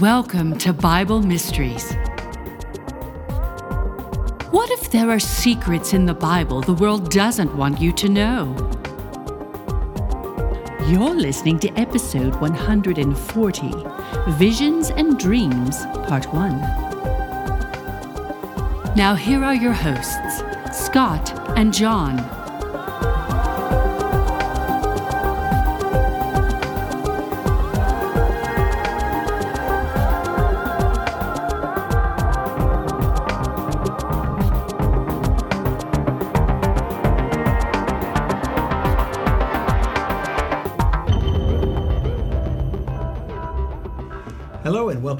Welcome to Bible Mysteries. What if there are secrets in the Bible the world doesn't want you to know? You're listening to episode 140 Visions and Dreams, Part 1. Now, here are your hosts, Scott and John.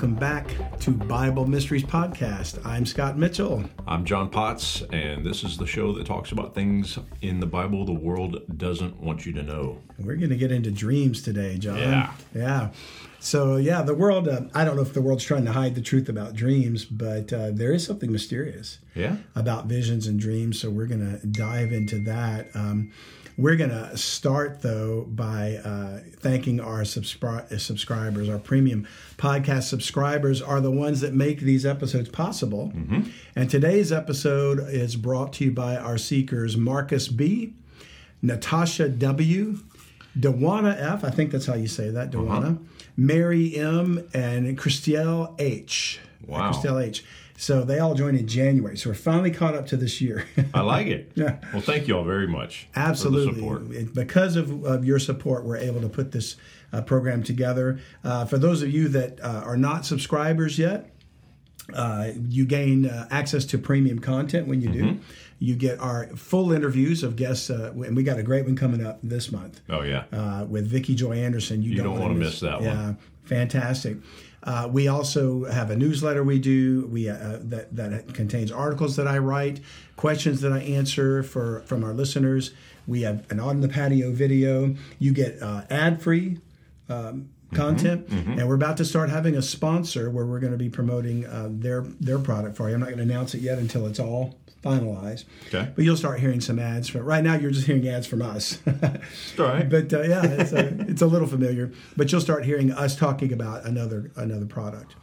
Welcome back to Bible Mysteries Podcast. I'm Scott Mitchell. I'm John Potts, and this is the show that talks about things in the Bible the world doesn't want you to know. We're going to get into dreams today, John. Yeah. Yeah. So, yeah, the world, uh, I don't know if the world's trying to hide the truth about dreams, but uh, there is something mysterious Yeah? about visions and dreams. So, we're going to dive into that. Um, we're going to start, though, by uh, thanking our subscri- uh, subscribers. Our premium podcast subscribers are the ones that make these episodes possible. Mm-hmm. And today's episode is brought to you by our seekers Marcus B., Natassia W., Djuana F., I think that's how you say that, uh-huh. Djuana, Mary M., and Christell H. Wow. Christell H. So they all joined in January. So we're finally caught up to this year. I like it. Yeah. Well, thank you all very much. Absolutely. It- because of, of your support, we're able to put this uh, program together. Uh, for those of you that uh, are not subscribers yet, uh, you gain uh, access to premium content when you do. Mm-hmm. You get our full interviews of guests, uh, and we got a great one coming up this month Oh, yeah. uh, with Vicki Joy Anderson. You, don't wanna wanna miss that one. Yeah, fantastic. Uh, we also have a newsletter we do we uh, that that contains articles that I write, questions that I answer for from our listeners. We have an on the patio video. You get uh, ad free. Um, content and we're about to start having a sponsor where we're going to be promoting uh, their their product for you i'm not going to announce it yet until it's all finalized Okay. but you'll start hearing some ads from right now you're just hearing ads from us all right. but uh, yeah, it's a, it's a little familiar. But you'll start hearing us talking about another another product.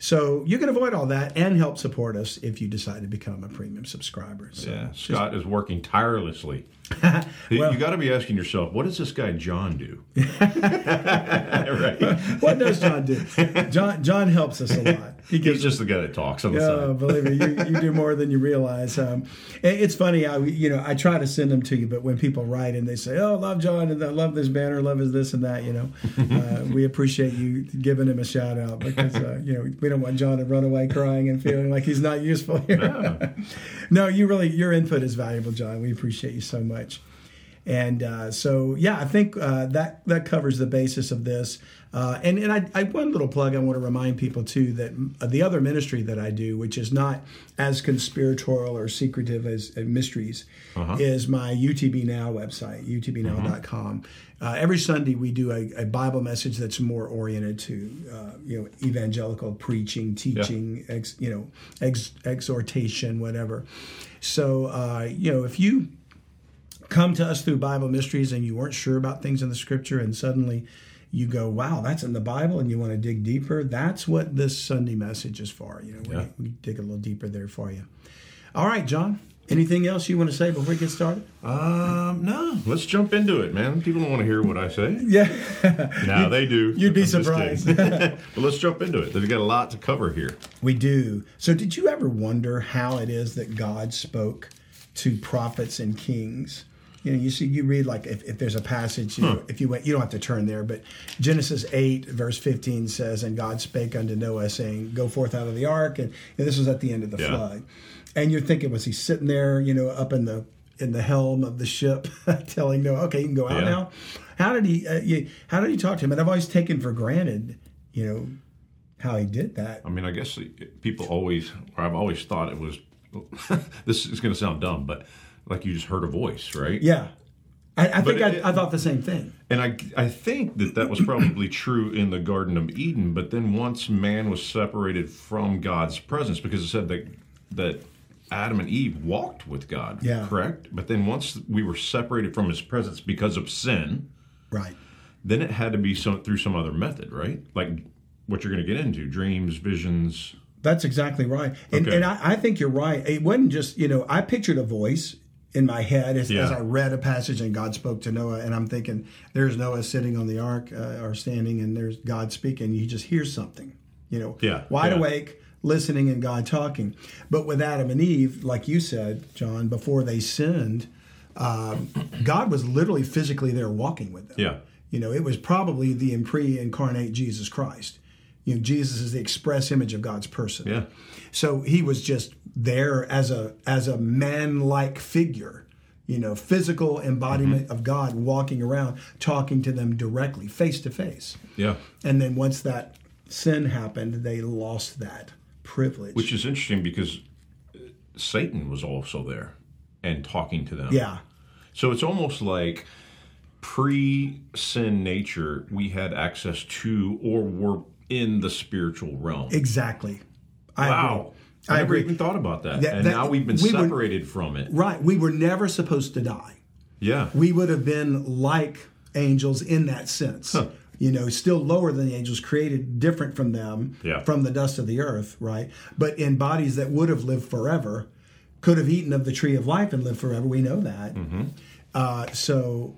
So you can avoid all that and help support us if you decide to become a premium subscriber. So yeah. Scott is working tirelessly. Well- you got to be asking yourself, what does this guy John do? right. what does John do? John John helps us a lot. He He's gives just the guy that talks on the Oh, side. believe me, you, you do more than you realize. Um, it's funny, I you know I try to send them to you, but when people write and they say, "Oh, love John and I love this banner, love his this and that," you know, uh, we appreciate you giving him a shout out because uh, you know we don't want John to run away crying and feeling like he's not useful here. no, you really your input is valuable, John. We appreciate you so much. And uh, so, yeah, I think uh, that that covers the basis of this. Uh, and and I, I one little plug I want to remind people too that uh, the other ministry that I do, which is not as conspiratorial or secretive as uh, mysteries, is my UTB Now website, utbnow.com. Uh, every Sunday we do a, a Bible message that's more oriented to uh, you know evangelical preaching, teaching, ex, you know ex, exhortation, whatever. So uh, you know if you come to us through Bible mysteries and you weren't sure about things in the scripture and suddenly you go, wow, that's in the Bible and you want to dig deeper, that's what this Sunday message is for. You know, Yeah. we, we dig a little deeper there for you. All right, John, anything else you want to say before we get started? Um, no. Let's jump into it, man. People don't want to hear what I say. Yeah. now they do. you'd be I'm surprised. but let's jump into it. They've got a lot to cover here. we do. So did you ever wonder how it is that God spoke to prophets and kings? You know, you see, you read like if, if there's a passage, you know, if you went, you don't have to turn there, but Genesis 8, verse 15 says, And God spake unto Noah, saying, Go forth out of the ark. And, and this was at the end of the Yeah. flood. And you're thinking, was he sitting there, you know, up in the in the helm of the ship, telling Noah, okay, you can go out Yeah. now? How did he? Uh, you, how did he talk to him? And I've always taken for granted, you know, how he did that. I mean, I guess people always, or I've always thought it was. this is going to sound dumb, but like you just heard a voice, right? Yeah. I, I think it- I, I thought the same thing. And I, I think that that was probably true in the Garden of Eden, but then once man was separated from God's presence, because it said that that Adam and Eve walked with God, Yeah. correct? But then once we were separated from His presence because of sin, Right. then it had to be some through some other method, right? Like what you're going to get into: dreams, visions. That's exactly right. And, Okay. and I, I think you're right. It wasn't just, you know, I pictured a voice in my head as, Yeah. as I read a passage and God spoke to Noah. And I'm thinking, there's Noah sitting on the ark uh, or standing, and there's God speaking. You just hear something, you know, Yeah, wide yeah. awake, listening, and God talking. But with Adam and Eve, like you said, John, before they sinned, um, God was literally physically there walking with them. Yeah. You know, it was probably the pre-incarnate Jesus Christ. You know, Jesus is the express image of God's person. Yeah. So he was just there as a as a man-like figure, you know, physical embodiment Mm-hmm. of God walking around talking to them directly, face to face. Yeah. And then once that sin happened, they lost that privilege. Which is interesting because uh, Satan was also there and talking to them. yeah. So it's almost like pre sin nature, we had access to or were in the spiritual realm. Exactly. I wow. agree. I, I never agree. even thought about that. That- and that- now we've been we were- separated from it. Right. We were never supposed to die. Yeah. we would have been like angels in that sense. You know, still lower than the angels, created different from them, Yeah. from the dust of the earth, right? But in bodies that would have lived forever, could have eaten of the tree of life and lived forever. We know that. Mm-hmm. Uh, so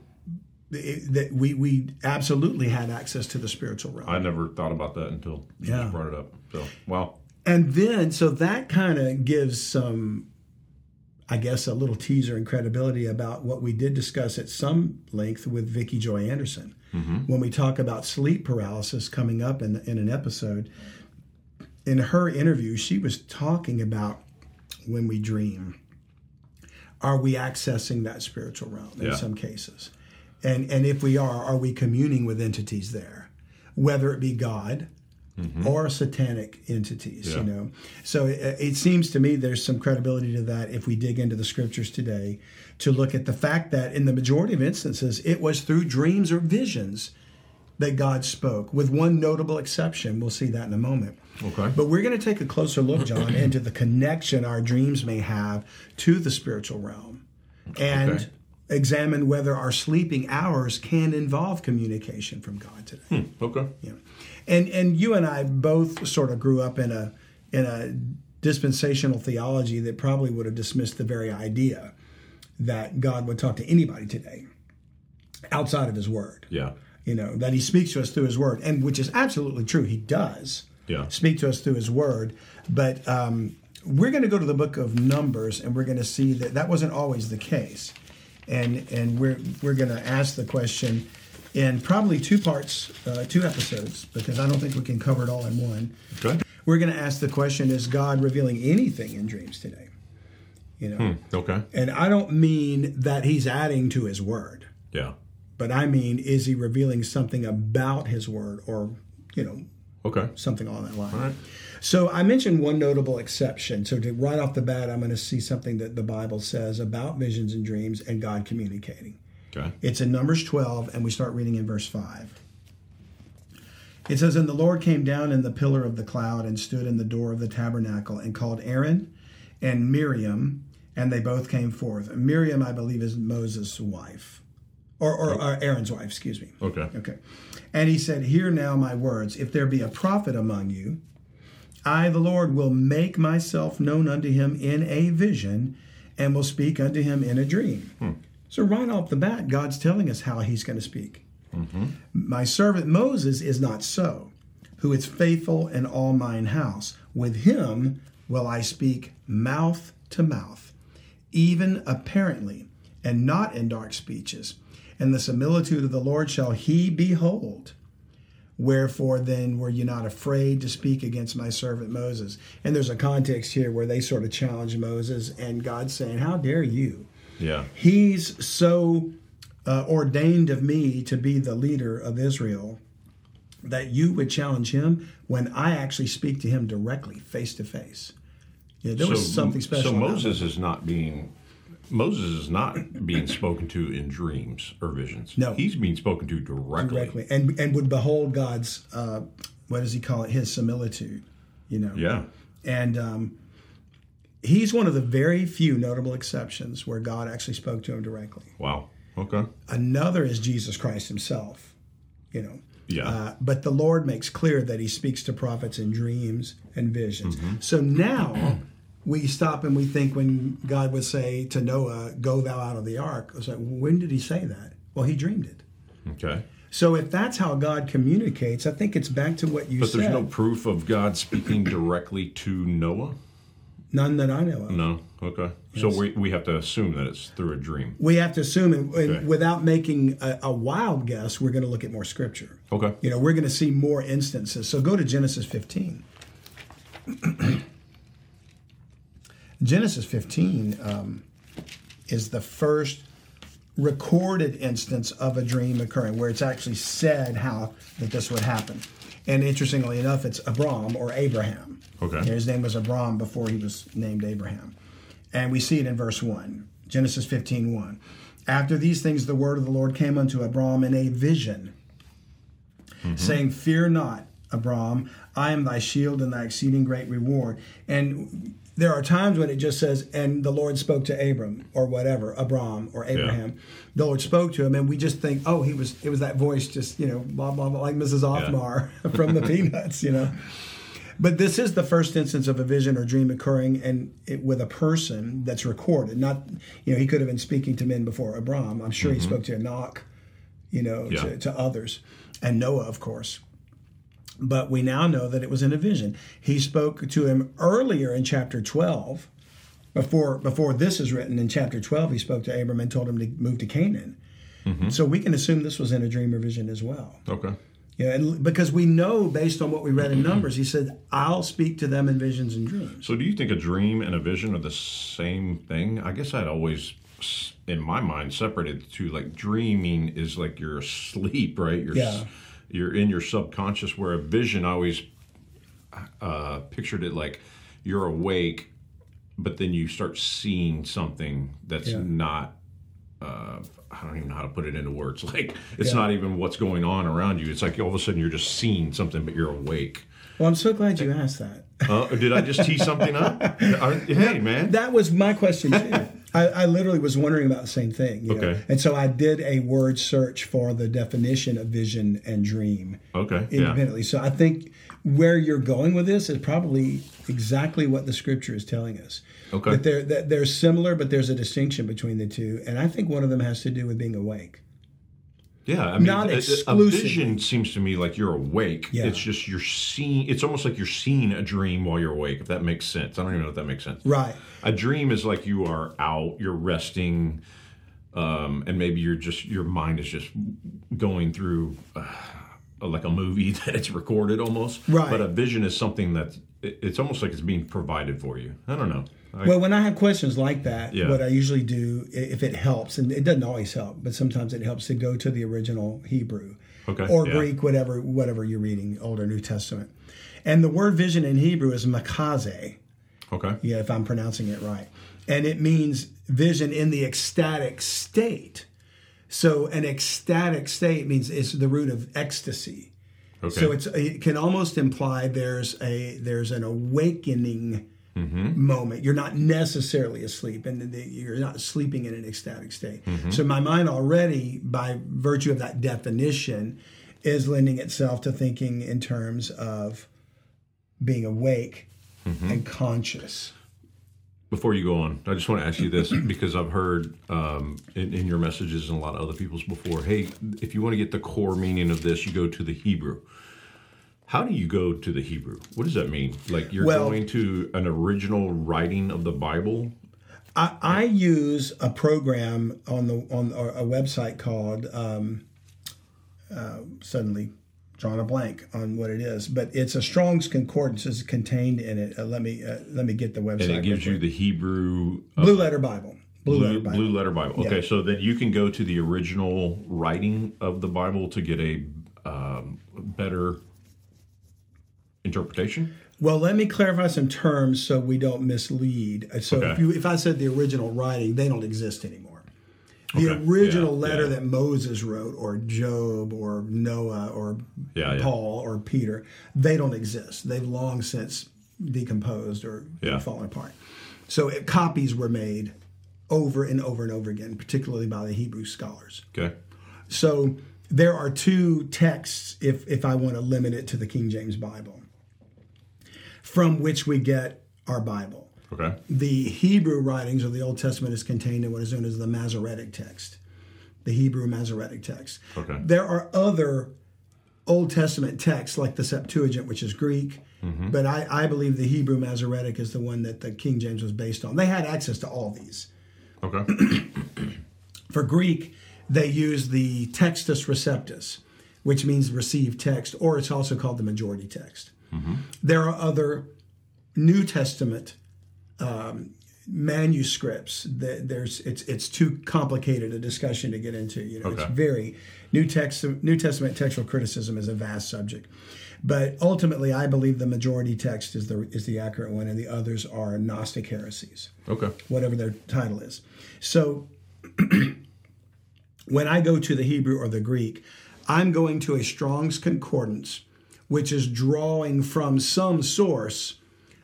it, that we we absolutely had access to the spiritual realm. I never thought about that until you Yeah. just brought it up. So, wow. And then, so that kind of gives some, I guess, a little teaser and credibility about what we did discuss at some length with Vicki Joy Anderson. Mm-hmm. When we talk about sleep paralysis coming up in, in an episode, in her interview, she was talking about when we dream, are we accessing that spiritual realm in Yeah. some cases? And, and if we are, are we communing with entities there? Whether it be God, or satanic entities, Mm-hmm. Yeah. you know. So it, it seems to me there's some credibility to that if we dig into the scriptures today to look at the fact that in the majority of instances it was through dreams or visions that God spoke, with one notable exception. We'll see that in a moment. Okay. But we're going to take a closer look, John, into the connection our dreams may have to the spiritual realm and Okay. examine whether our sleeping hours can involve communication from God today. Okay. Yeah. And and you and I both sort of grew up in a in a dispensational theology that probably would have dismissed the very idea that God would talk to anybody today outside of his word. Yeah. You know, that he speaks to us through his word, and which is absolutely true. He does Yeah. speak to us through his word. But um, we're going to go to the book of Numbers, and we're going to see that that wasn't always the case. And and we're we're going to ask the question in probably two parts, uh, two episodes, because I don't think we can cover it all in one. Okay. We're going to ask the question: Is God revealing anything in dreams today? You know, Okay. and I don't mean that He's adding to His word, Yeah. but I mean, is He revealing something about His word, or you know, Okay. something along that line. All right. So I mentioned one notable exception. So to right off the bat, I'm going to see something that the Bible says about visions and dreams and God communicating. Okay. It's in Numbers 12, and we start reading in verse 5. It says, And the Lord came down in the pillar of the cloud and stood in the door of the tabernacle and called Aaron and Miriam, and they both came forth. Miriam, I believe, is Moses' wife, or, or, or Aaron's wife, excuse me. Okay. Okay. And he said, Hear now my words. If there be a prophet among you, I, the Lord, will make myself known unto him in a vision and will speak unto him in a dream. Hmm. So, right off the bat, God's telling us how he's going to speak. Mm-hmm. My servant Moses is not so, who is faithful in all mine house. With him will I speak mouth to mouth, even apparently, and not in dark speeches. And the similitude of the Lord shall he behold. Wherefore then were you not afraid to speak against my servant Moses? And there's a context here where they sort of challenge Moses, and God's saying, How dare you? Yeah. He's so uh, ordained of me to be the leader of Israel that you would challenge him when I actually speak to him directly, face to face. Yeah, there was something special. So Moses is not being Moses is not being spoken to in dreams or visions. No. he's being spoken to directly. directly and and would behold God's uh, what does he call it? His similitude, you know. Yeah, And um, he's one of the very few notable exceptions where God actually spoke to him directly. wow. Okay. Another is Jesus Christ himself. You know, Yeah. Uh, but the Lord makes clear that He speaks to prophets in dreams and visions. Mm-hmm. So now we stop and we think when God would say to Noah, "Go thou out of the ark," it's like, when did He say that? Well, He dreamed it. Okay. So if that's how God communicates, I think it's back to what you But said. But there's no proof of God speaking directly to Noah? None that I know of. No. Okay. So we, we have to assume that it's through a dream. We have to assume, and, and Okay. without making a, a wild guess, we're going to look at more scripture. Okay. You know, we're going to see more instances. So go to Genesis 15. Genesis 15 um, is the first recorded instance of a dream occurring where it's actually said how that this would happen. And interestingly enough, it's Abram or Abraham. Okay. His name was Abram before he was named Abraham. And we see it in verse 1, Genesis 15 1. After these things, the word of the Lord came unto Abram in a vision mm-hmm. saying, Fear not, Abram, I am thy shield and thy exceeding great reward. And there are times when it just says, and the Lord spoke to Abram or whatever, Abram or Abraham. The Lord spoke to him, and we just think, oh, he was, it was that voice, just, you know, blah, blah, blah, like Mrs. Othmar from the Peanuts, you know. But this is the first instance of a vision or dream occurring and it, with a person that's recorded. Not, you know, he could have been speaking to men before Abram. I'm sure he mm-hmm. spoke to Enoch, you know, Yeah. to, to others, and Noah, of course. But we now know that it was in a vision. He spoke to him earlier in chapter 12. Before before this is written in chapter 12, he spoke to Abram and told him to move to Canaan. Mm-hmm. So we can assume this was in a dream or vision as well. Okay. Yeah, and because we know based on what we read in Numbers, he said, "I'll speak to them in visions and dreams." So do you think a dream and a vision are the same thing? I guess I'd always, in my mind, separated the two. Like dreaming is like you're asleep, right? You're Yeah. you're in your subconscious. Where a vision, I always uh, pictured it like you're awake, but then you start seeing something that's Yeah. not. Uh, I don't even know how to put it into words. Like it's Yeah. not even what's going on around you. It's like all of a sudden you're just seeing something, but you're awake. Well, I'm so glad you asked that. Uh, did I just tee something up? Hey, man. That was my question too. I, I literally was wondering about the same thing. You know? And so I did a word search for the definition of vision and dream Okay. Yeah. independently. So I think where you're going with this is probably exactly what the scripture is telling us. Okay. That they're that they're similar, but there's a distinction between the two, and I think one of them has to do with being awake. Yeah, I mean, a- a vision seems to me like you're awake. Yeah. It's just you're seeing. It's almost like you're seeing a dream while you're awake. If that makes sense, I don't even know if that makes sense. Right. A dream is like you are out, you're resting, um, and maybe you're just your mind is just going through uh, like a movie that it's recorded almost. Right. But a vision is something that it's almost like it's being provided for you. I don't know. I, Well, when I have questions like that, Yeah. what I usually do, if it helps, and it doesn't always help, but sometimes it helps to go to the original Hebrew Okay, or yeah. Greek, whatever whatever you're reading, Old or New Testament. And the word vision in Hebrew is makaze, okay. yeah, if I'm pronouncing it right, and it means vision in the ecstatic state. So an ecstatic state means it's the root of ecstasy. Okay. So it's it can almost imply there's a there's an awakening Mm-hmm. moment. You're not necessarily asleep, and you're not sleeping in an ecstatic state. Mm-hmm. So my mind already, by virtue of that definition, is lending itself to thinking in terms of being awake mm-hmm. and conscious. Before you go on, I just want to ask you this because I've heard um, in, in your messages and a lot of other people's before. Hey, if you want to get the core meaning of this, you go to the Hebrew. How do you go to the Hebrew? What does that mean? Like you're Well- going to an original writing of the Bible? I, I use a program on the on a website called um, uh, suddenly drawn a blank on what it is, but it's a Strong's Concordance is contained in it. Uh, let me uh, let me get the website. And it gives you the Hebrew uh, Blue Letter Bible. Blue, blue, Letter Bible. blue letter Bible. Okay, Yeah. so then you can go to the original writing of the Bible to get a um, better interpretation. Well, let me clarify some terms so we don't mislead. Uh, So if you if I said the original writing, they don't exist anymore. The Okay. original Yeah, letter yeah. that Moses wrote, or Job, or Noah, or Yeah. Paul, or Peter, they don't exist. They've long since decomposed or fallen apart. So it, copies were made over and over and over again, particularly by the Hebrew scholars. Okay. So there are two texts, if if I want to limit it to the King James Bible, from which we get our Bible. Okay. The Hebrew writings of the Old Testament is contained in what is known as the Masoretic text, the Hebrew Masoretic text. Okay. There are other Old Testament texts like the Septuagint, which is Greek, mm-hmm. but I, I believe the Hebrew Masoretic is the one that the King James was based on. They had access to all these. Okay. For Greek, they use the Textus Receptus, which means received text, or it's also called the majority text. There are other New Testament um, manuscripts. That there's it's it's too complicated a discussion to get into. You know, it's very New text New Testament textual criticism is a vast subject. But ultimately, I believe the majority text is the is the accurate one, and the others are Gnostic heresies Okay. whatever their title is. So when I go to the Hebrew or the Greek, I'm going to a Strong's Concordance, which is drawing from some source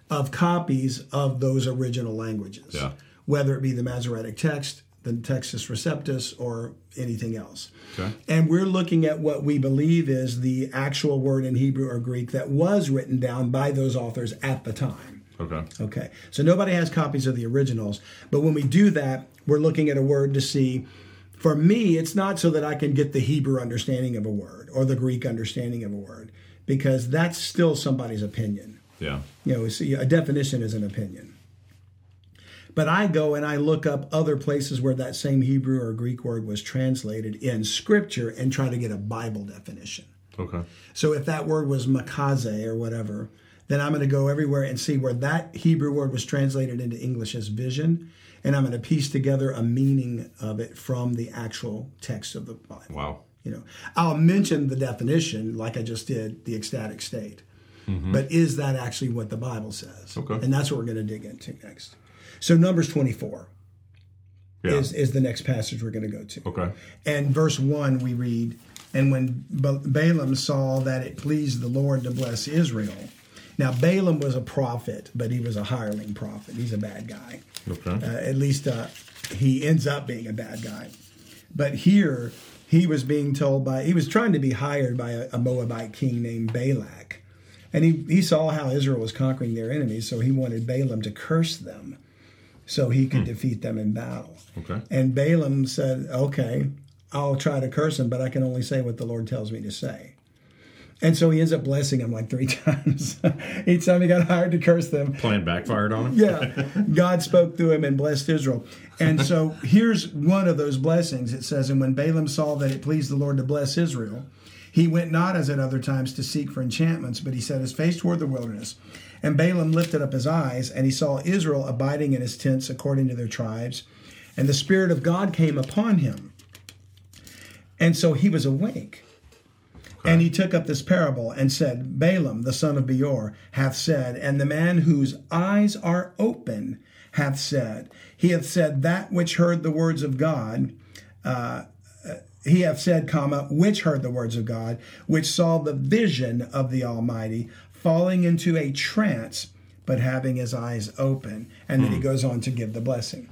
of copies of those original languages, Yeah. whether it be the Masoretic text, the Textus Receptus, or anything else. Okay. And we're looking at what we believe is the actual word in Hebrew or Greek that was written down by those authors at the time. Okay. Okay, so nobody has copies of the originals, but when we do that, we're looking at a word to see. For me, it's not so that I can get the Hebrew understanding of a word or the Greek understanding of a word, because that's still somebody's opinion. Yeah. You know, see, a definition is an opinion. But I go and I look up other places where that same Hebrew or Greek word was translated in Scripture and try to get a Bible definition. Okay. So if that word was makaze or whatever, then I'm going to go everywhere and see where that Hebrew word was translated into English as vision, and I'm going to piece together a meaning of it from the actual text of the Bible. Wow. You know, I'll mention the definition like I just did the ecstatic state, but is that actually what the Bible says? Okay. and that's what we're going to dig into next. So Numbers 24 Yeah. is is the next passage we're going to go to. okay. And verse 1, we read, And when Balaam saw that it pleased the Lord to bless Israel. Now, Balaam was a prophet, but he was a hireling prophet. He's a bad guy. Okay. Uh, at least uh, he ends up being a bad guy. But here, he was being told by, he was trying to be hired by a, a Moabite king named Balak. And he, he saw how Israel was conquering their enemies, so he wanted Balaam to curse them so he could hmm. defeat them in battle. Okay. And Balaam said, Okay, I'll try to curse him, but I can only say what the Lord tells me to say. And so he ends up blessing him like three times. Each time he got hired to curse them, Plan backfired on him. yeah, God spoke through him and blessed Israel. And so here's one of those blessings. It says, And when Balaam saw that it pleased the Lord to bless Israel, he went not as at other times to seek for enchantments, but he set his face toward the wilderness. And Balaam lifted up his eyes, and he saw Israel abiding in his tents according to their tribes. And the Spirit of God came upon him. And so he was awake. And he took up this parable and said, Balaam, the son of Beor, hath said, and the man whose eyes are open hath said, He hath said that which heard the words of God. Uh, he hath said, comma, which heard the words of God, which saw the vision of the Almighty, falling into a trance, but having his eyes open. And then he goes on to give the blessing.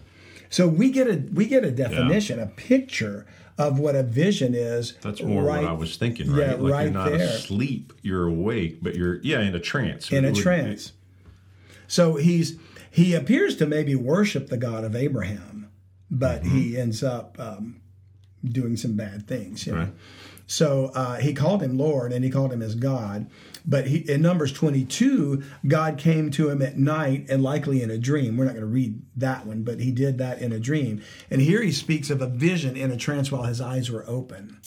So we get a we get a definition, a picture of what a vision is. That's more right what I was thinking, right? Yeah, like right you're not there. asleep, you're awake, but you're yeah, in a trance. in It a would- trance. So he's he appears to maybe worship the God of Abraham, but Mm-hmm. he ends up um, doing some bad things. You know? So uh, he called him Lord and he called him as God. But he, in Numbers 22, God came to him at night and likely in a dream. We're not going to read that one, but he did that in a dream. And here he speaks of a vision in a trance while his eyes were open.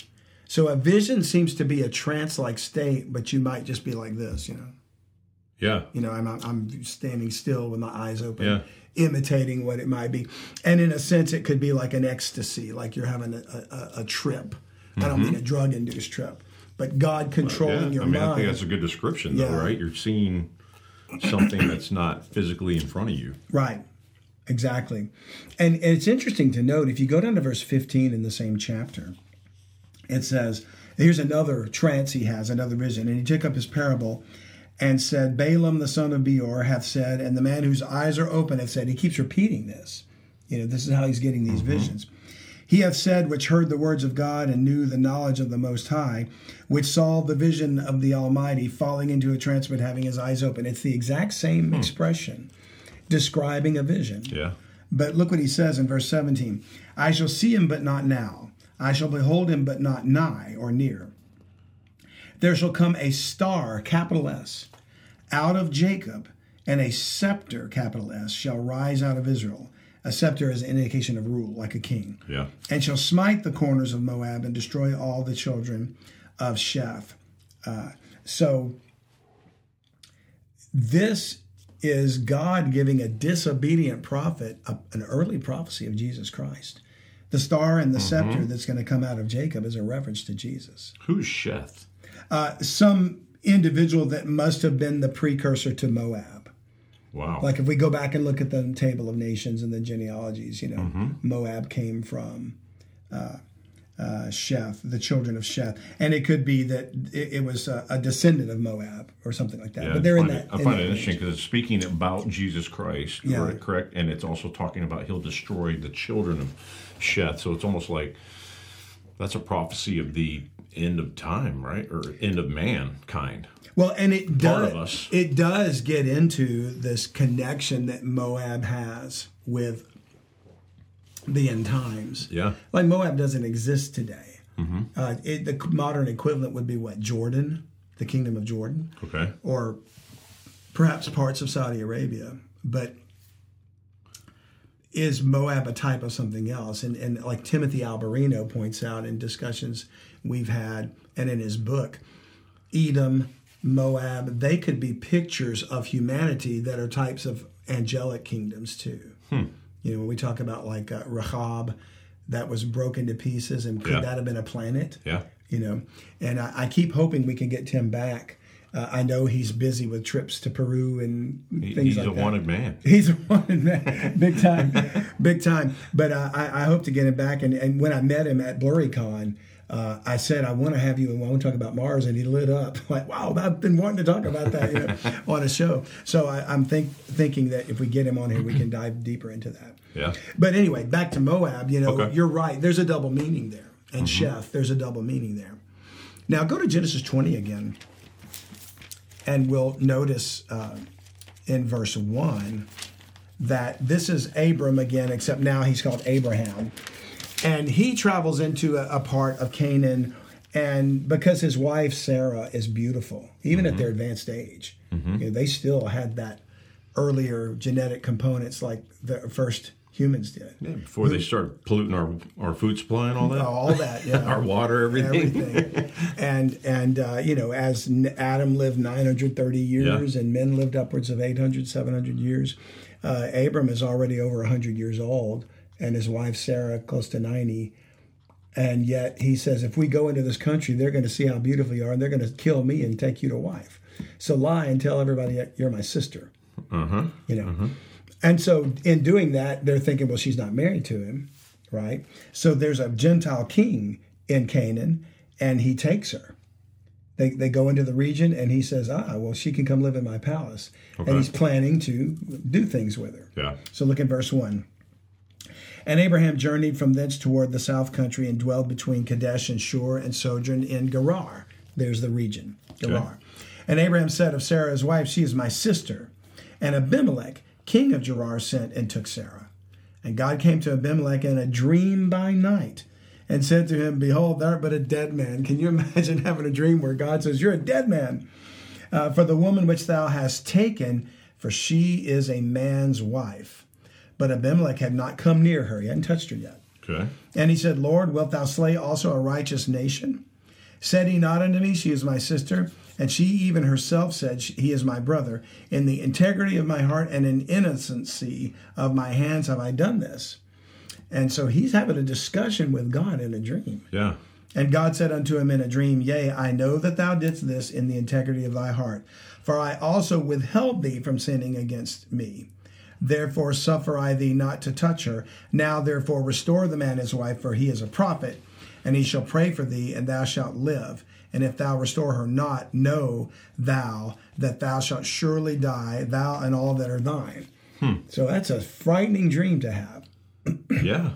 So a vision seems to be a trance like state, but you might just be like this, you know. Yeah. You know, I'm I'm standing still with my eyes open, Yeah. imitating what it might be. And in a sense, it could be like an ecstasy, like you're having a, a, a trip. I don't mean a drug induced trip, but God controlling Mm-hmm. Yeah. your I mean, mind. I think that's a good description, though, Yeah. right? You're seeing something that's not physically in front of you. Right. Exactly. And, and it's interesting to note if you go down to verse 15 in the same chapter, it says, Here's another trance he has, another vision. And he took up his parable and said, Balaam the son of Beor hath said, and the man whose eyes are open hath said, he keeps repeating this. You know, this is how he's getting these visions. He hath said, which heard the words of God and knew the knowledge of the Most High, which saw the vision of the Almighty, falling into a trance but having his eyes open. It's the exact same hmm. expression describing a vision. Yeah. But look what he says in verse 17 I shall see him, but not now. I shall behold him, but not nigh or near. There shall come a star, capital S, out of Jacob, and a scepter, capital S, shall rise out of Israel. A scepter is an indication of rule, like a king. Yeah. And shall smite the corners of Moab and destroy all the children of Sheth. Uh, so this is God giving a disobedient prophet a, an early prophecy of Jesus Christ. The star and the scepter that's going to come out of Jacob is a reference to Jesus. Who's Sheth? Uh, some individual that must have been the precursor to Moab. Wow. Like if we go back and look at the table of nations and the genealogies, you know, Moab came from uh, uh, Sheth, the children of Sheth, and it could be that it, it was a, a descendant of Moab or something like that. Yeah, but they're in that. It, I in find that it interesting because it's speaking about Jesus Christ, Yeah. correct, correct? And it's also talking about he'll destroy the children of Sheth. So it's almost like that's a prophecy of the end of time, right? Or end of mankind. Well, and it does. It does get into this connection that Moab has with the end times. Yeah. Like Moab doesn't exist today. Mm-hmm. Uh, it, the modern equivalent would be what Jordan, the kingdom of Jordan, Okay. or perhaps parts of Saudi Arabia. But is Moab a type of something else? And, and like Timothy Alberino points out in discussions we've had and in his book, Edom, Moab, they could be pictures of humanity that are types of angelic kingdoms too. You know, when we talk about like uh, Rahab, that was broken to pieces, and could Yeah. that have been a planet? Yeah. you know and i, I keep hoping we can get tim back uh, i know he's busy with trips to peru and He- things he's like a wanted man. he's a wanted man big time big time but uh, I, I hope to get him back and, and when i met him at blurrycon uh, I said I want to have you and I want to talk about Mars, and he lit up like, "Wow, I've been wanting to talk about that you know, on a show." So I, I'm think, thinking that if we get him on here, we can dive deeper into that. Yeah. But anyway, back to Moab. You know, Okay. you're right. There's a double meaning there, and Sheth, there's a double meaning there. Now go to Genesis 20 again, and we'll notice uh, in verse one that this is Abram again, except now he's called Abraham, and he travels into a, a part of Canaan, and because his wife Sarah is beautiful, even at their advanced age, you know, they still had that earlier genetic components like the first humans did. Yeah, before they start polluting our, our food supply and all that, All that, yeah. our water, everything. everything. and and uh, you know, as Adam lived 930 years Yeah. and men lived upwards of 800, 700 years, uh, Abram is already over 100 years old, and his wife Sarah close to 90. And yet he says, if we go into this country, they're going to see how beautiful you are, and they're going to kill me and take you to wife. So lie and tell everybody you're my sister. Uh-huh. You know. And so in doing that, they're thinking, well, she's not married to him, right? So there's a Gentile king in Canaan, and he takes her. They, they go into the region, and he says, ah, well, she can come live in my palace. Okay. And he's planning to do things with her. Yeah. So look at verse 1. And Abraham journeyed from thence toward the south country and dwelled between Kadesh and Shur and sojourned in Gerar. There's the region, Gerar. And Abraham said of Sarah his wife, She is my sister. And Abimelech, king of Gerar, sent and took Sarah. And God came to Abimelech in a dream by night and said to him, Behold, thou art but a dead man. Can you imagine having a dream where God says, You're a dead man? Uh, for the woman which thou hast taken, for she is a man's wife. But Abimelech had not come near her, he hadn't touched her yet. Okay. And he said, Lord, wilt thou slay also a righteous nation? Said he not unto me, She is my sister? And she even herself said, He is my brother. In the integrity of my heart and in innocency of my hands have I done this. And so he's having a discussion with God in a dream. Yeah. And God said unto him in a dream, Yea, I know that thou didst this in the integrity of thy heart, for I also withheld thee from sinning against me. Therefore suffer I thee not to touch her. Now therefore restore the man his wife, for he is a prophet, and he shall pray for thee, and thou shalt live. And if thou restore her not, know thou that thou shalt surely die, thou and all that are thine. Hmm. So that's a frightening dream to have. Yeah.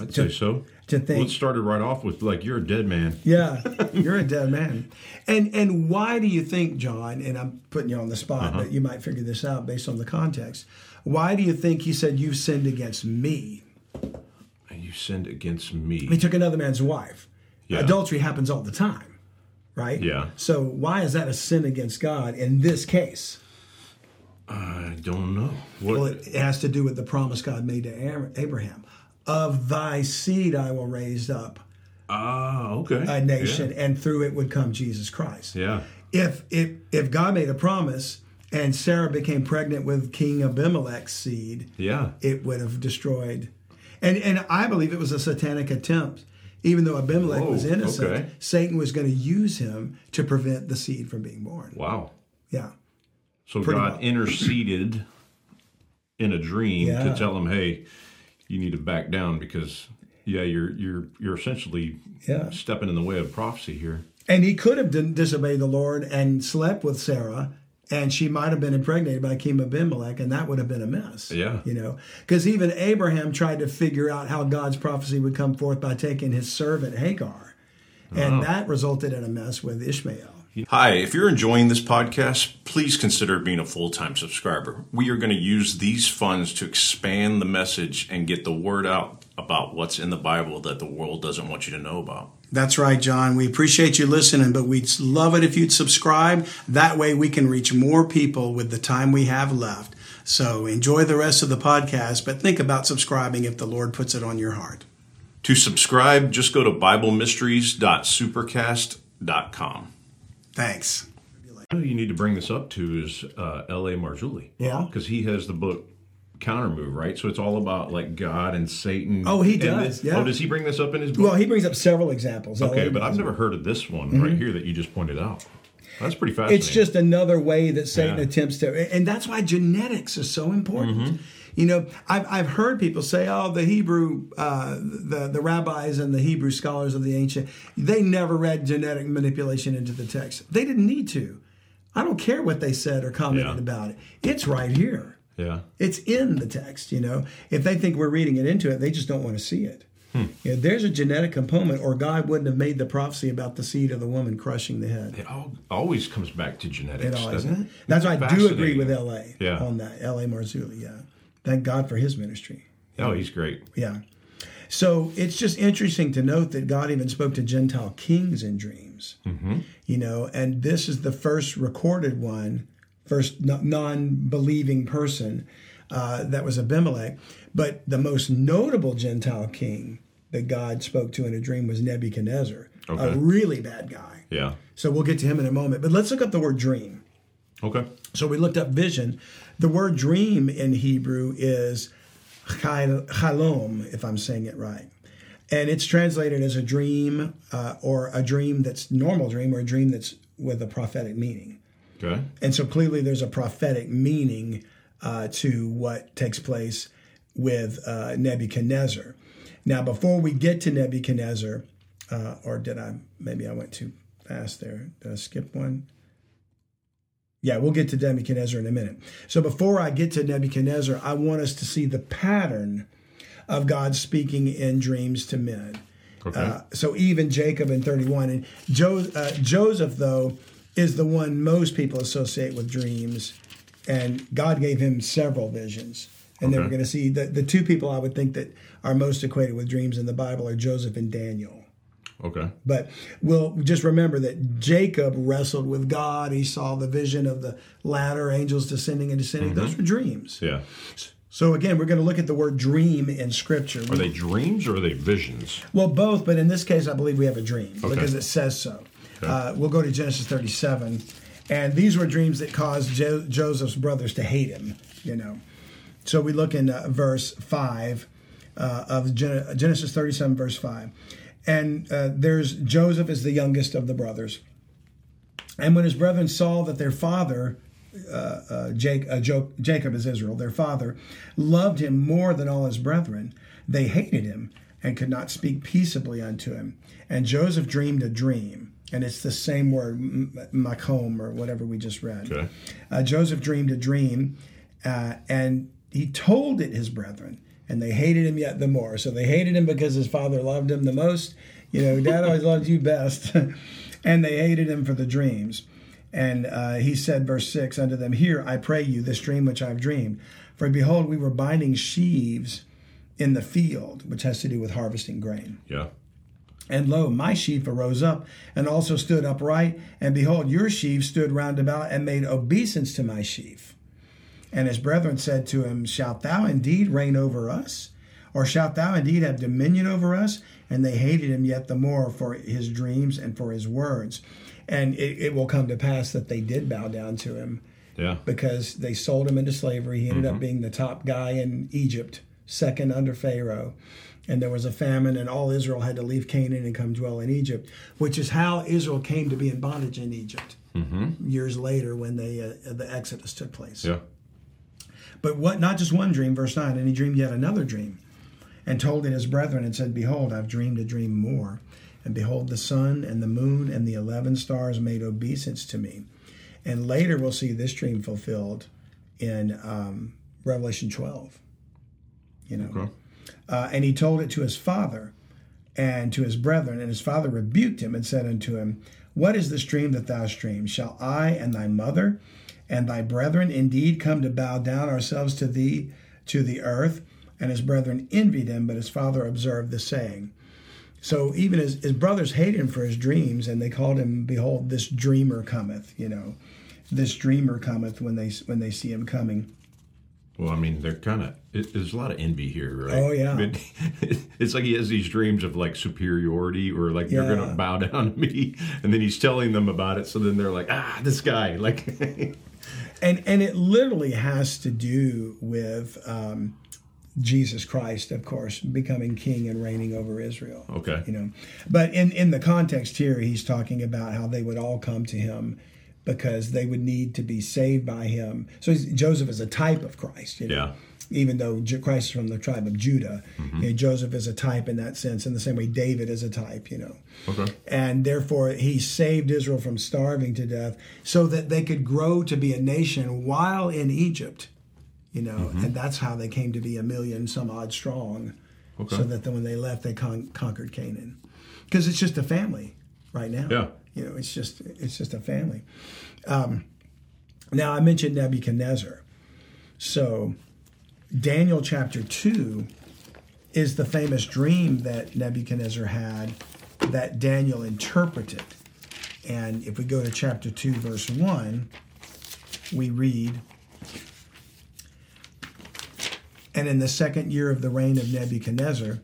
I'd say so. to think. Well, it started right off with like you're a dead man. Yeah, you're a dead man. And and why do you think, John? And I'm putting you on the spot, uh-huh. but you might figure this out based on the context. Why do you think he said you've sinned against me? And you sinned against me. He took another man's wife. Yeah. Adultery happens all the time, right? Yeah. So why is that a sin against God in this case? I don't know. What? Well, it, has to do with the promise God made to Abraham. Of thy seed I will raise up Ah, okay. a nation, and through it would come Jesus Christ. Yeah. if if if God made a promise and Sarah became pregnant with King Abimelech's seed, Yeah. it would have destroyed. And and I believe it was a satanic attempt. Even though Abimelech Whoa, was innocent, okay. Satan was going to use him to prevent the seed from being born. Wow. Yeah. So Pretty God much. interceded in a dream Yeah. to tell him, "Hey, you need to back down because yeah, you're you're you're essentially Yeah. stepping in the way of prophecy here." And he could have disobeyed the Lord and slept with Sarah, and she might have been impregnated by King Abimelech, and that would have been a mess. Yeah. You know, because even Abraham tried to figure out how God's prophecy would come forth by taking his servant Hagar. And oh. that resulted in a mess with Ishmael. Hi, if you're enjoying this podcast, please consider being a full time subscriber. We are going to use these funds to expand the message and get the word out about what's in the Bible that the world doesn't want you to know about. That's right, John. We appreciate you listening, but we'd love it if you'd subscribe. That way we can reach more people with the time we have left. So enjoy the rest of the podcast, but think about subscribing if the Lord puts it on your heart. To subscribe, just go to BibleMysteries.supercast.com. Thanks. Who you need to bring this up to is uh, L.A. Marzulli. Yeah. Because he has the book Counter Move, right? So it's all about like God and Satan. Oh, he does, this- yeah. Oh, does he bring this up in his book? Well, he brings up several examples. okay, but I've never heard of this one right here that you just pointed out. That's pretty fascinating. It's just another way that Satan Yeah. attempts to, and that's why genetics is so important. Mm-hmm. You know, I've, I've heard people say, "Oh, the Hebrew, uh, the the rabbis and the Hebrew scholars of the ancient, they never read genetic manipulation into the text. They didn't need to. I don't care what they said or commented Yeah. about it. It's right here. Yeah. It's in the text. You know, if they think we're reading it into it, they just don't want to see it. Hmm. You know, there's a genetic component, or God wouldn't have made the prophecy about the seed of the woman crushing the head. It all, always comes back to genetics, It all doesn't it? That's why I do agree with L.A. Yeah. on that. L.A. Marzulli, yeah. Thank God for his ministry. Oh, he's great. Yeah. So it's just interesting to note that God even spoke to Gentile kings in dreams. Mm-hmm. You know, and this is the first recorded one, first non believing person uh, that was Abimelech. But the most notable Gentile king that God spoke to in a dream was Nebuchadnezzar, a really bad guy. Yeah. So we'll get to him in a moment. But let's look up the word dream. Okay. So we looked up vision. The word dream in Hebrew is chal- chalom, if I'm saying it right. And it's translated as a dream uh, or a dream that's normal dream or a dream that's with a prophetic meaning. Okay. And so clearly there's a prophetic meaning uh, to what takes place with uh, Nebuchadnezzar. Now, before we get to Nebuchadnezzar, uh, or did I, maybe I went too fast there. Did I skip one? Yeah, we'll get to Nebuchadnezzar in a minute. So before I get to Nebuchadnezzar, I want us to see the pattern of God speaking in dreams to men. Okay. Uh, so even Jacob in 31. And jo- uh, Joseph, though, is the one most people associate with dreams. And God gave him several visions. And then Okay. we're going to see the, the two people I would think that are most equated with dreams in the Bible are Joseph and Daniel. okay. But we'll just remember that Jacob wrestled with God. He saw the vision of the ladder, angels descending and descending. Those mm-hmm. were dreams. Yeah. So again, we're going to look at the word dream in Scripture. Are they dreams or are they visions? Well, both, but in this case, I believe we have a dream because it says so. Uh, we'll go to Genesis 37. And these were dreams that caused jo- Joseph's brothers to hate him, you know. So we look in uh, verse 5 uh, of Gen- Genesis 37, verse 5. And uh, there's Joseph is the youngest of the brothers. And when his brethren saw that their father, uh, uh, Jake, Jo- Jacob is Israel, their father, loved him more than all his brethren, they hated him and could not speak peaceably unto him. And Joseph dreamed a dream, and it's the same word, m- makom, or whatever we just read. Okay. Uh, Joseph dreamed a dream, uh, and he told it his brethren, and they hated him yet the more. So they hated him because his father loved him the most. You know, dad always loved you best. and they hated him for the dreams. And uh, he said, verse 6 unto them, Hear, I pray you, this dream which I've dreamed. For behold, we were binding sheaves in the field, which has to do with harvesting grain. Yeah. And lo, my sheaf arose up and also stood upright. And behold, your sheaf stood round about and made obeisance to my sheaf. And his brethren said to him, Shalt thou indeed reign over us? Or shalt thou indeed have dominion over us? And they hated him yet the more for his dreams and for his words. And it, it will come to pass that they did bow down to him Yeah. because they sold him into slavery. He ended up mm-hmm. being the top guy in Egypt, second under Pharaoh. And there was a famine, and all Israel had to leave Canaan and come dwell in Egypt, which is how Israel came to be in bondage in Egypt years later when they, uh, the Exodus took place. Yeah. But what? Not just one dream, verse nine. And he dreamed yet another dream, and told it his brethren, and said, Behold, I've dreamed a dream more. And behold, the sun and the moon and the eleven stars made obeisance to me. And later we'll see this dream fulfilled in um, Revelation twelve. You know, Okay. Uh, and he told it to his father and to his brethren. And his father rebuked him and said unto him, What is this dream that thou dreamed? Shall I and thy mother and thy brethren indeed come to bow down ourselves to thee to the earth? And his brethren envied him, but his father observed the saying. So even his, his brothers hated him for his dreams, and they called him, Behold, this dreamer cometh, you know. This dreamer cometh when they when they see him coming. Well, I mean, they're kind of. It, there's a lot of envy here, right? Oh, yeah. But it's like he has these dreams of like superiority, or like you're going to bow down to me, and then he's telling them about it. So then they're like, ah, this guy, like, and and it literally has to do with um, Jesus Christ, of course, becoming king and reigning over Israel. okay, You know, but in in the context here, he's talking about how they would all come to him because they would need to be saved by him. So he's, Joseph is a type of Christ. You know? Yeah. Even though Christ is from the tribe of Judah, mm-hmm. you know, Joseph is a type in that sense. In the same way, David is a type. You know okay, and therefore he saved Israel from starving to death so that they could grow to be a nation while in Egypt. You know, mm-hmm. and that's how they came to be a million some odd strong, Okay. so that then when they left, they con- conquered Canaan, because it's just a family right now. Yeah. You know, it's just it's just a family. Um, now I mentioned Nebuchadnezzar, so Daniel chapter two is the famous dream that Nebuchadnezzar had that Daniel interpreted. And if we go to chapter 2, verse 1, we read And in the second year of the reign of Nebuchadnezzar,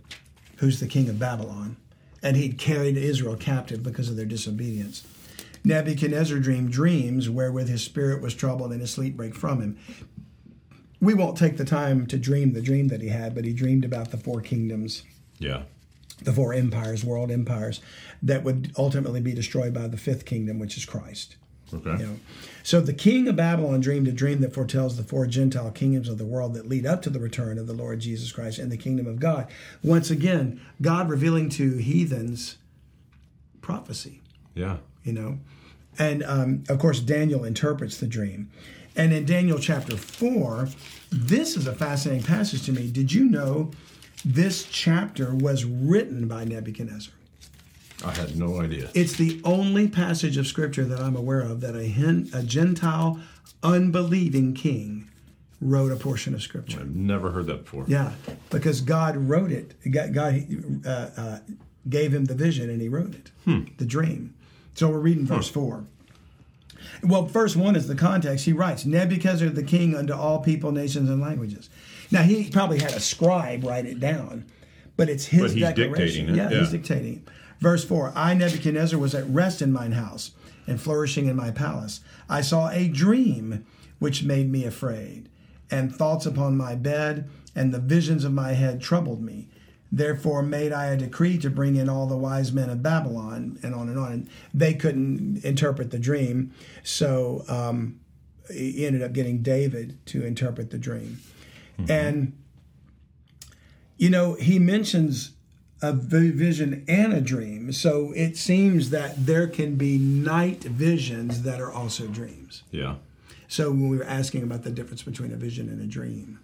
who's the king of Babylon, and he'd carried Israel captive because of their disobedience. Nebuchadnezzar dreamed dreams wherewith his spirit was troubled and his sleep brake from him. We won't take the time to dream the dream that he had, but he dreamed about the four kingdoms yeah, the four empires, world empires, that would ultimately be destroyed by the fifth kingdom, which is Christ. Okay, You know, so the king of Babylon dreamed a dream that foretells the four Gentile kingdoms of the world that lead up to the return of the Lord Jesus Christ and the kingdom of God. Once again, God revealing to heathens prophecy yeah, you know. And um, of course, Daniel interprets the dream. And in Daniel chapter 4, this is a fascinating passage to me. Did you know this chapter was written by Nebuchadnezzar? I had no idea. It's the only passage of scripture that I'm aware of that a, hen, a Gentile, unbelieving king wrote a portion of scripture. I've never heard that before. Yeah, because God wrote it. God, uh, uh, gave him the vision and he wrote it, the dream. So we're reading verse 4. Well, verse 1 is the context. He writes, Nebuchadnezzar the king unto all people, nations, and languages. Now, he probably had a scribe write it down, but it's his But he's declaration. dictating it, Yeah, yeah. he's dictating. Verse 4 I, Nebuchadnezzar, was at rest in mine house and flourishing in my palace. I saw a dream which made me afraid, and thoughts upon my bed, and the visions of my head troubled me. Therefore made I a decree to bring in all the wise men of Babylon, and on and on. And they couldn't interpret the dream, so um, he ended up getting David to interpret the dream. And you know, he mentions a vision and a dream. So it seems that there can be night visions that are also dreams. Yeah, So when we were asking about the difference between a vision and a dream,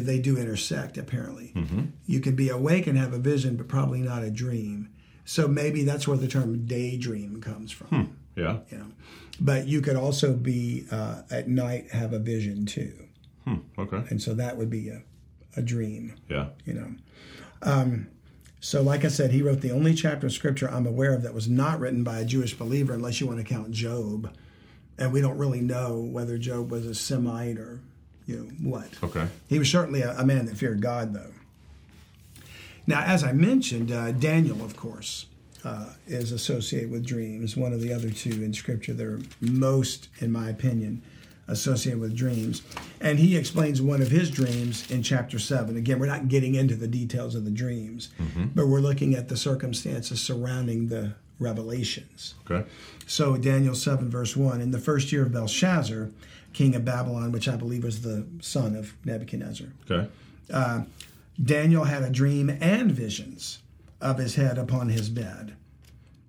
know, they do intersect apparently. You can be awake and have a vision, but probably not a dream. So maybe that's where the term daydream comes from. Yeah. You know, but you could also be uh, at night have a vision too, Hmm. Okay. and so that would be a, a dream. Yeah. You know. Um, so, like I said, he wrote the only chapter of scripture I'm aware of that was not written by a Jewish believer, unless you want to count Job. And we don't really know whether Job was a Semite or, you know, what. Okay. He was certainly a, a man that feared God, though. Now, as I mentioned, uh, Daniel, of course, uh, is associated with dreams. One of the other two in Scripture that are most, in my opinion, associated with dreams. And he explains one of his dreams in chapter 7. Again, we're not getting into the details of the dreams, but we're looking at the circumstances surrounding the revelations. Okay. So Daniel 7, verse 1 In the first year of Belshazzar, king of Babylon, which I believe was the son of Nebuchadnezzar, Okay. Daniel had a dream and visions of his head upon his bed.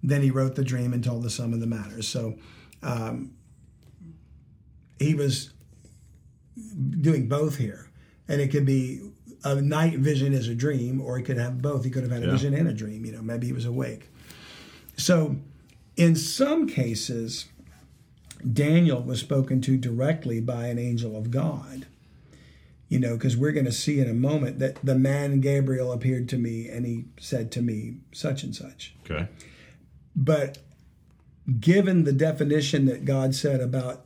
Then he wrote the dream and told the sum of the matter. So um, he was doing both here. And it could be a night vision is a dream, or he could have both. He could have had a Yeah. vision and a dream. You know, maybe he was awake. So in some cases, Daniel was spoken to directly by an angel of God you know, because we're going to see in a moment that the man Gabriel appeared to me and he said to me such and such. Okay. But given the definition that God said about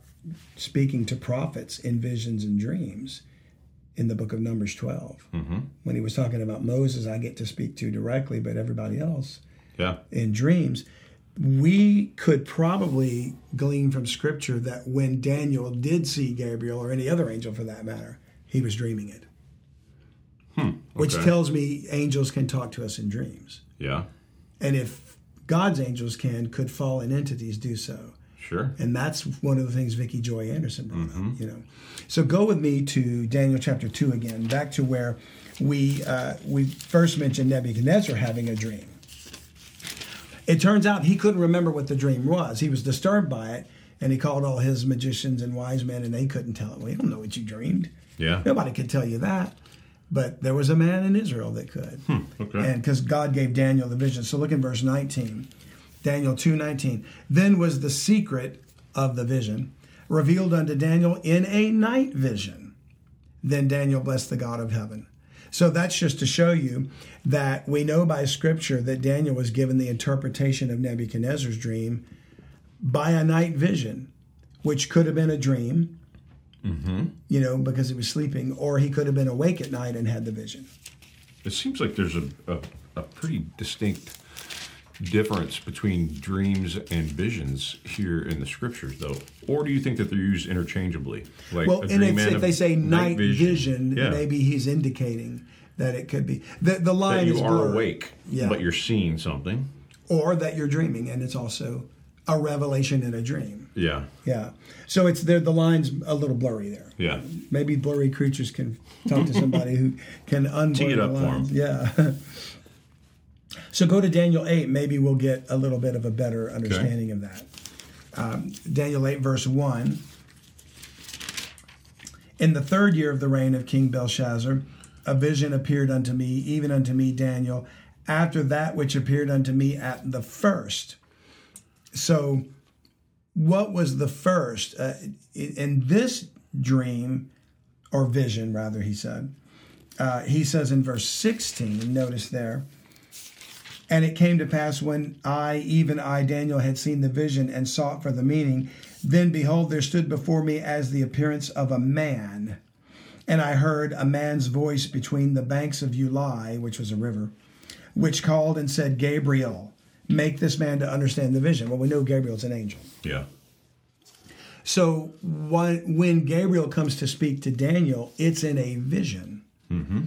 speaking to prophets in visions and dreams in the book of Numbers 12, mm-hmm. when he was talking about Moses, I get to speak to directly, but everybody else Yeah. in dreams, we could probably glean from scripture that when Daniel did see Gabriel or any other angel for that matter, he was dreaming it. Hmm, Which okay. tells me angels can talk to us in dreams. Yeah. And if God's angels can, could fallen entities do so? Sure. And that's one of the things Vicky Joy Anderson brought up, you know. So go with me to Daniel chapter 2 again, back to where we uh, we first mentioned Nebuchadnezzar having a dream. It turns out he couldn't remember what the dream was. He was disturbed by it, and he called all his magicians and wise men, and they couldn't tell him. We don't know what you dreamed. Yeah. Nobody could tell you that. But there was a man in Israel that could. okay. And because God gave Daniel the vision. So look in verse 19. Daniel 2:19. Then was the secret of the vision revealed unto Daniel in a night vision. Then Daniel blessed the God of heaven. So that's just to show you that we know by scripture that Daniel was given the interpretation of Nebuchadnezzar's dream by a night vision, which could have been a dream, mm-hmm. you know, because he was sleeping, or he could have been awake at night and had the vision. It seems like there's a, a, a pretty distinct difference between dreams and visions here in the scriptures, though. Or do you think that they're used interchangeably? Like Well, a and if, they say night vision, yeah, maybe he's indicating that it could be the the that line you is are blurred. awake, Yeah. but you're seeing something. or that you're dreaming, and it's also a revelation in a dream. Yeah, Yeah, so it's there. The line's a little blurry there. yeah, Maybe blurry creatures can talk to somebody who can unblur the up for 'em. lines. Yeah. so go to Daniel eight. Maybe we'll get a little bit of a better understanding of that. Um, Daniel eight verse one. In the third year of the reign of King Belshazzar, a vision appeared unto me, even unto me, Daniel, after that which appeared unto me at the first. So, what was the first? Uh, in- in this dream, or vision, rather, he said, uh, he says in verse 16, notice there, and it came to pass when I, even I, Daniel, had seen the vision and sought for the meaning, then behold, there stood before me as the appearance of a man. And I heard a man's voice between the banks of Ulai, which was a river, which called and said, Gabriel, make this man to understand the vision. Well, we know Gabriel's an angel. yeah, So when, when Gabriel comes to speak to Daniel, it's in a vision. Mm-hmm.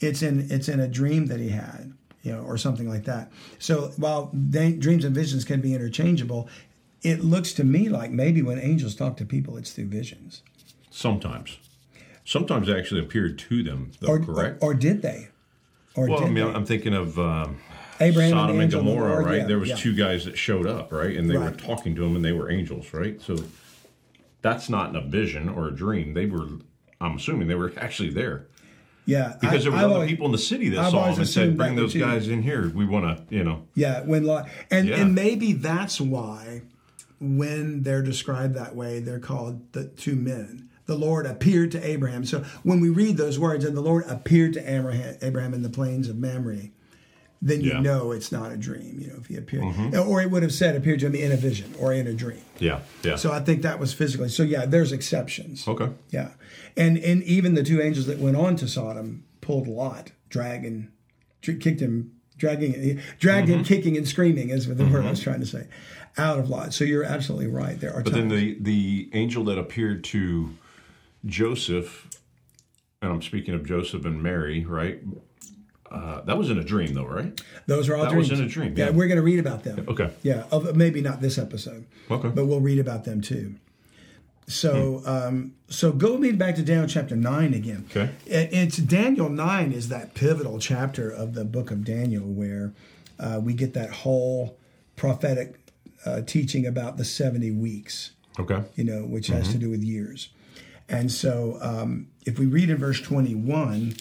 It's in it's in a dream that he had, you know, or something like that. So while da- dreams and visions can be interchangeable, it looks to me like maybe when angels talk to people, it's through visions. sometimes. Sometimes they actually appeared to them, though, Or, correct? or, or did they? Or well, I mean, they? I'm thinking of um, Abraham Sodom and Gomorrah, Lord, right? yeah, there was yeah. two guys that showed up, right? And they were talking to them, and they were angels, right? So that's not in a vision or a dream. They were, I'm assuming, they were actually there. Yeah, Because there I- was I've other always- people in the city that I've saw him and said, "Bring those too. guys in here. We want to, you know." Yeah, when Lot, and Yeah. and maybe that's why when they're described that way, they're called the two men. The Lord appeared to Abraham. So when we read those words, and the Lord appeared to Abraham, Abraham in the plains of Mamre, then you Yeah. know it's not a dream. You know, if he appeared, or it would have said appeared to him in a vision or in a dream. Yeah, yeah. So I think that was physically. So yeah, there's exceptions. okay. Yeah, and and even the two angels that went on to Sodom pulled Lot, dragging, dr- kicked him, dragging, dragged Mm-hmm. him, kicking and screaming is what the word I was trying to say, out of Lot. So you're absolutely right. There are But then the the angel that appeared to Joseph, and I'm speaking of Joseph and Mary, right? Uh, that was in a dream, though, right? Those are all that dreams. was in a dream, Yeah, yeah. we're going to read about them. Okay. Yeah, of, maybe not this episode. Okay. But we'll read about them too. So, Hmm. um, so go read back to Daniel chapter nine again. Okay. It- It's Daniel nine is that pivotal chapter of the book of Daniel where uh, we get that whole prophetic uh, teaching about the seventy weeks. Okay. You know, which has to do with years. And so, um, if we read in verse twenty-one.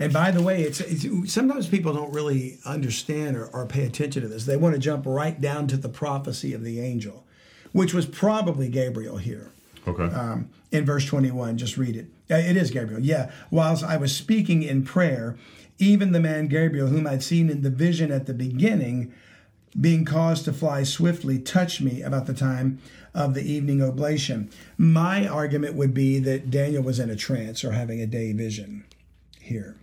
And by the way, it's, it's sometimes people don't really understand or, or pay attention to this. They want to jump right down to the prophecy of the angel, which was probably Gabriel here. Okay. Um, in verse 21, just read it. It is Gabriel. Yeah. Whilst I was speaking in prayer, even the man Gabriel, whom I'd seen in the vision at the beginning, being caused to fly swiftly, touched me about the time of the evening oblation. My argument would be that Daniel was in a trance or having a day vision here.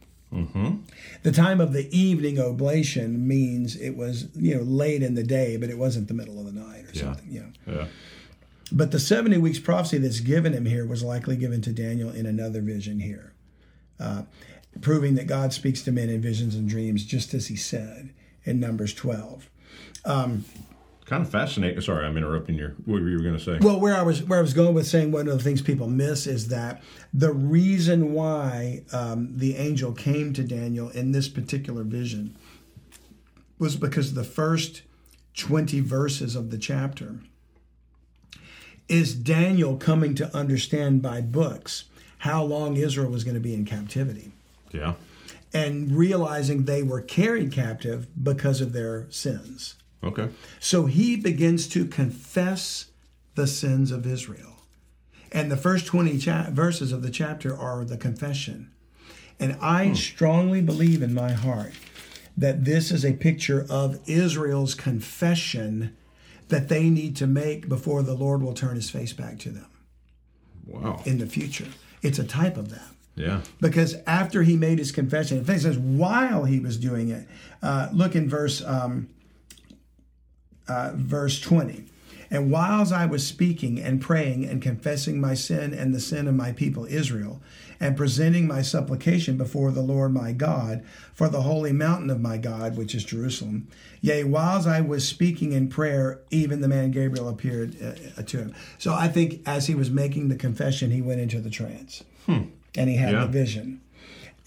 The time of the evening oblation means it was, you know, late in the day, but it wasn't the middle of the night or something, you know. yeah. But the 70 weeks prophecy that's given him here was likely given to Daniel in another vision here, uh, proving that God speaks to men in visions and dreams, just as he said in Numbers 12. Kind of fascinating. Sorry, I'm interrupting your. What were you going to say? Well, where I was where I was going with saying one of the things people miss is that the reason why um, the angel came to Daniel in this particular vision was because the first 20 verses of the chapter is Daniel coming to understand by books how long Israel was going to be in captivity yeah. and realizing they were carried captive because of their sins. Okay. So he begins to confess the sins of Israel. And the first 20 cha- verses of the chapter are the confession. And I strongly believe in my heart that this is a picture of Israel's confession that they need to make before the Lord will turn his face back to them Wow. in the future. It's a type of that Yeah. because after he made his confession, in fact, it says while he was doing it. Uh, look in verse um, uh, verse twenty. And whiles I was speaking and praying and confessing my sin and the sin of my people Israel, and presenting my supplication before the Lord my God for the holy mountain of my God, which is Jerusalem. Yea, whiles I was speaking in prayer, even the man Gabriel appeared uh, to him. So I think as he was making the confession, he went into the trance and he had Yeah. the vision.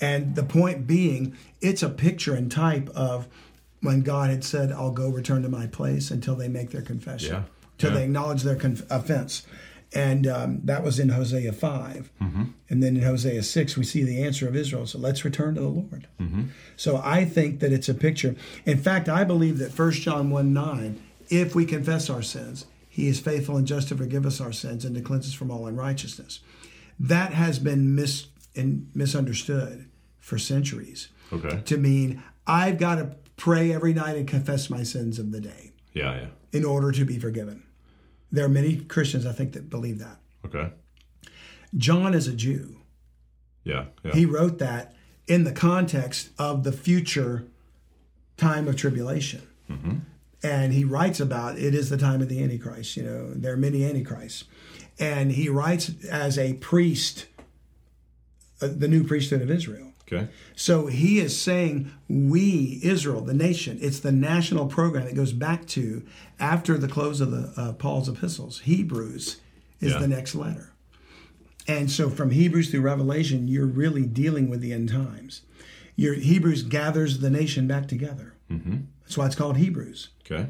And the point being, it's a picture and type of when God had said, I'll go return to my place until they make their confession, Yeah. till Yeah. they acknowledge their conf- offense. And um, that was in Hosea 5. Mm-hmm. And then in Hosea 6, we see the answer of Israel. So let's return to the Lord. Mm-hmm. So I think that it's a picture. In fact, I believe that 1 John 1 9, if we confess our sins, he is faithful and just to forgive us our sins and to cleanse us from all unrighteousness. That has been mis- misunderstood for centuries Okay. to mean I've got to pray every night and confess my sins of the day Yeah. Yeah. in order to be forgiven. There are many Christians, I think, that believe that. Okay. John is a Jew. Yeah. Yeah. He wrote that in the context of the future time of tribulation. And he writes about it is the time of the Antichrist. You know, there are many Antichrists. And he writes as a priest, uh, the new priesthood of Israel. Okay. So he is saying, we, Israel, the nation, it's the national program that goes back to after the close of the uh, Paul's epistles. Hebrews is Yeah. the next letter. And so from Hebrews through Revelation, you're really dealing with the end times. Your Hebrews gathers the nation back together. Mm-hmm. That's why it's called Hebrews. Okay.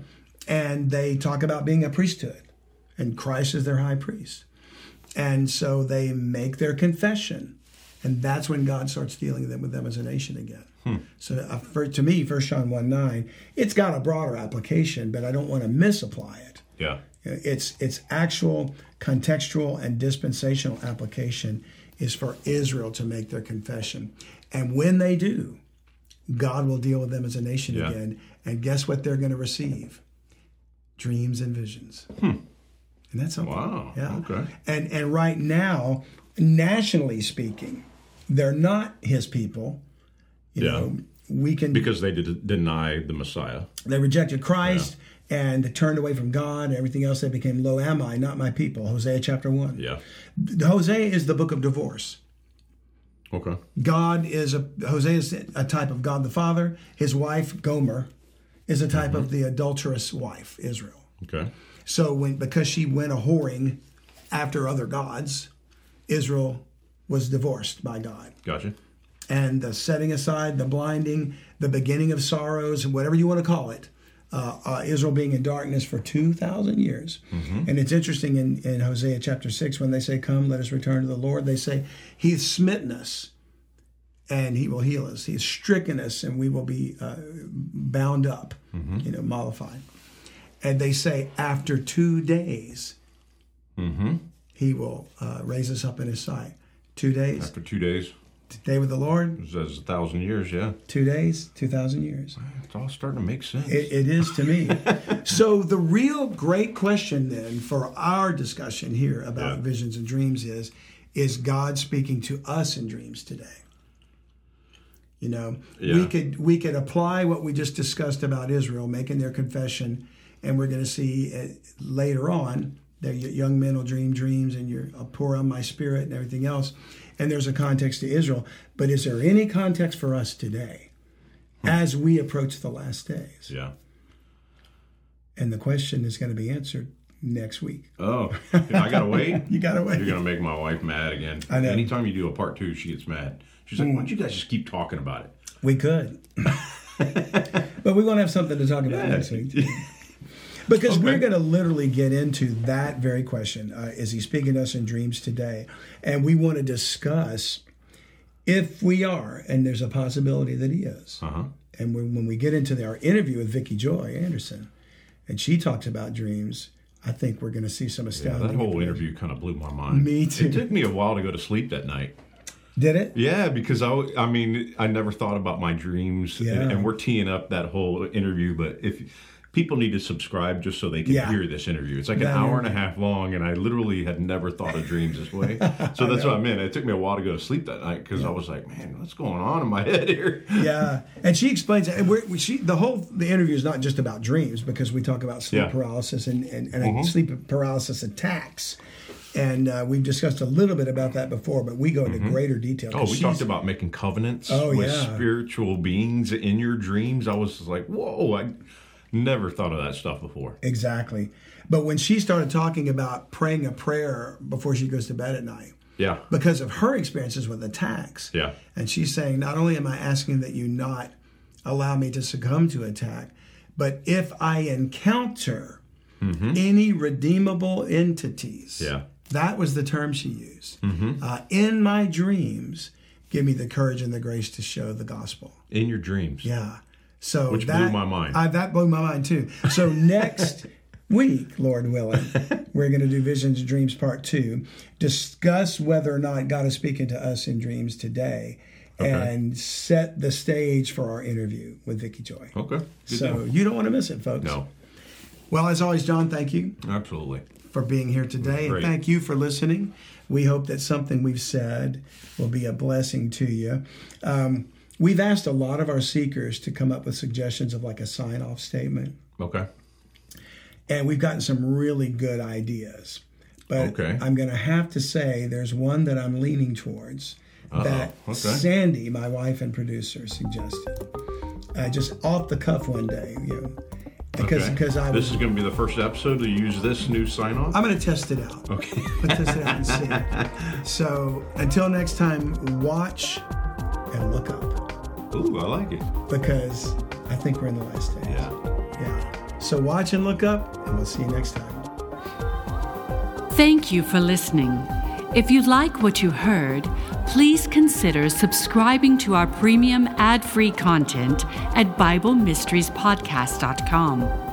And they talk about being a priesthood, and Christ is their high priest. And so they make their confession and that's when God starts dealing with them, as a nation again. So uh, for, to me, First John one nine, it's got a broader application, but I don't want to misapply it. Yeah. Its its actual contextual and dispensational application is for Israel to make their confession, and when they do, God will deal with them as a nation Yeah. again. And guess what they're going to receive? Dreams and visions. And that's something. Wow. Yeah. Okay. And and right now, nationally speaking, they're not His people. You Yeah. know, we can Because they did deny the Messiah. they rejected Christ and turned away from God and everything else. They became, Lo-ammi, not my people. Hosea chapter 1. Yeah. Hosea is the book of divorce. Okay. God is a, Hosea is a type of God the Father. His wife, Gomer, is a type of mm-hmm. the adulterous wife, Israel. Okay. So when because she went a whoring after other gods, Israel was divorced by God. Gotcha. and the setting aside, the blinding, the beginning of sorrows, whatever you want to call it. Uh, uh, Israel being in darkness for 2,000 years. And it's interesting in, in Hosea chapter 6 when they say, Come, let us return to the Lord, they say, He's smitten us and He will heal us. He's stricken us and we will be uh, bound up, you know, mollified. And they say, After two days, He will uh, raise us up in His sight. Two days, After two days, day with the Lord, it says a thousand years. Yeah. two days, 2,000 years. It's all starting to make sense. It, it is to me. so, the real great question then for our discussion here about Yeah. visions and dreams is Is God speaking to us in dreams today? You know, we could we could apply what we just discussed about Israel making their confession, and we're going to see later on that young men will dream dreams, and you're I'll pour on my spirit and everything else. And there's a context to Israel, but is there any context for us today as we approach the last days? yeah. And the question is going to be answered next week. Oh, I gotta wait. You got to wait. You're gonna make my wife mad again. I know. Hmm. Anytime you do a part two, she gets mad. She's like, "Why don't you guys just keep talking about it?" We could. but we're going to have something to talk about next week. Because we're going to literally get into that very question. Uh, is he speaking to us in dreams today? And we want to discuss if we are, and there's a possibility that he is. Uh huh. And when, when we get into the, our interview with Vicki Joy Anderson, and she talks about dreams, I think we're going to see some Yeah, that whole interview kind of blew my mind. Me too. It took me a while to go to sleep that night. Did it? Yeah, because I, I mean, I never thought about my dreams, Yeah. and, and we're teeing up that whole interview. But if people need to subscribe just so they can Yeah. hear this interview, it's like an That hour and a half long, and I literally had never thought of dreams this way. So that's what I meant. It took me a while to go to sleep that night because I was like, man, what's going on in my head here? yeah, and she explains it. And we're, she, the whole the interview is not just about dreams because we talk about sleep Yeah. paralysis and and, and sleep paralysis attacks, and uh, we've discussed a little bit about that before, but we go into greater detail. Oh, we talked about making covenants Oh, with yeah. spiritual beings in your dreams. I was like, whoa, I never thought of that stuff before. exactly. But when she started talking about praying a prayer before she goes to bed at night, Yeah. because of her experiences with attacks. Yeah. And she's saying, not only am I asking that you not allow me to succumb to attack, but if I encounter any redeemable entities, Mm-hmm. Yeah. that was the term she used. Mm-hmm. Uh, in my dreams, give me the courage and the grace to show the gospel. In your dreams. Yeah. So Which blew my mind. I, that blew my mind too. So next week, Lord willing, we're going to do Visions and Dreams Part Two. Discuss whether or not God is speaking to us in dreams today, and set the stage for our interview with Vicki Joy. Okay. Good so deal. you don't want to miss it, folks. No, Well, as always, John, thank you absolutely. for being here today, and thank you for listening. We hope that something we've said will be a blessing to you. Um, we've asked a lot of our seekers to come up with suggestions of like a sign off statement, Okay. and we've gotten some really good ideas. But Okay. I'm going to have to say there's one that I'm leaning towards that okay. Sandy, my wife and producer, suggested. Uh, just off the cuff one day, you know, because Okay. because I This is going to be the first episode to use this new sign off. I'm going to test it out. Okay. Test it out and see. So until next time, watch and look up Ooh, I like it. because I think we're in the last days. Yeah. Yeah. So watch and look up, and we'll see you next time. Thank you for listening. If you like what you heard, please consider subscribing to our premium ad free content at BibleMysteriesPodcast.com.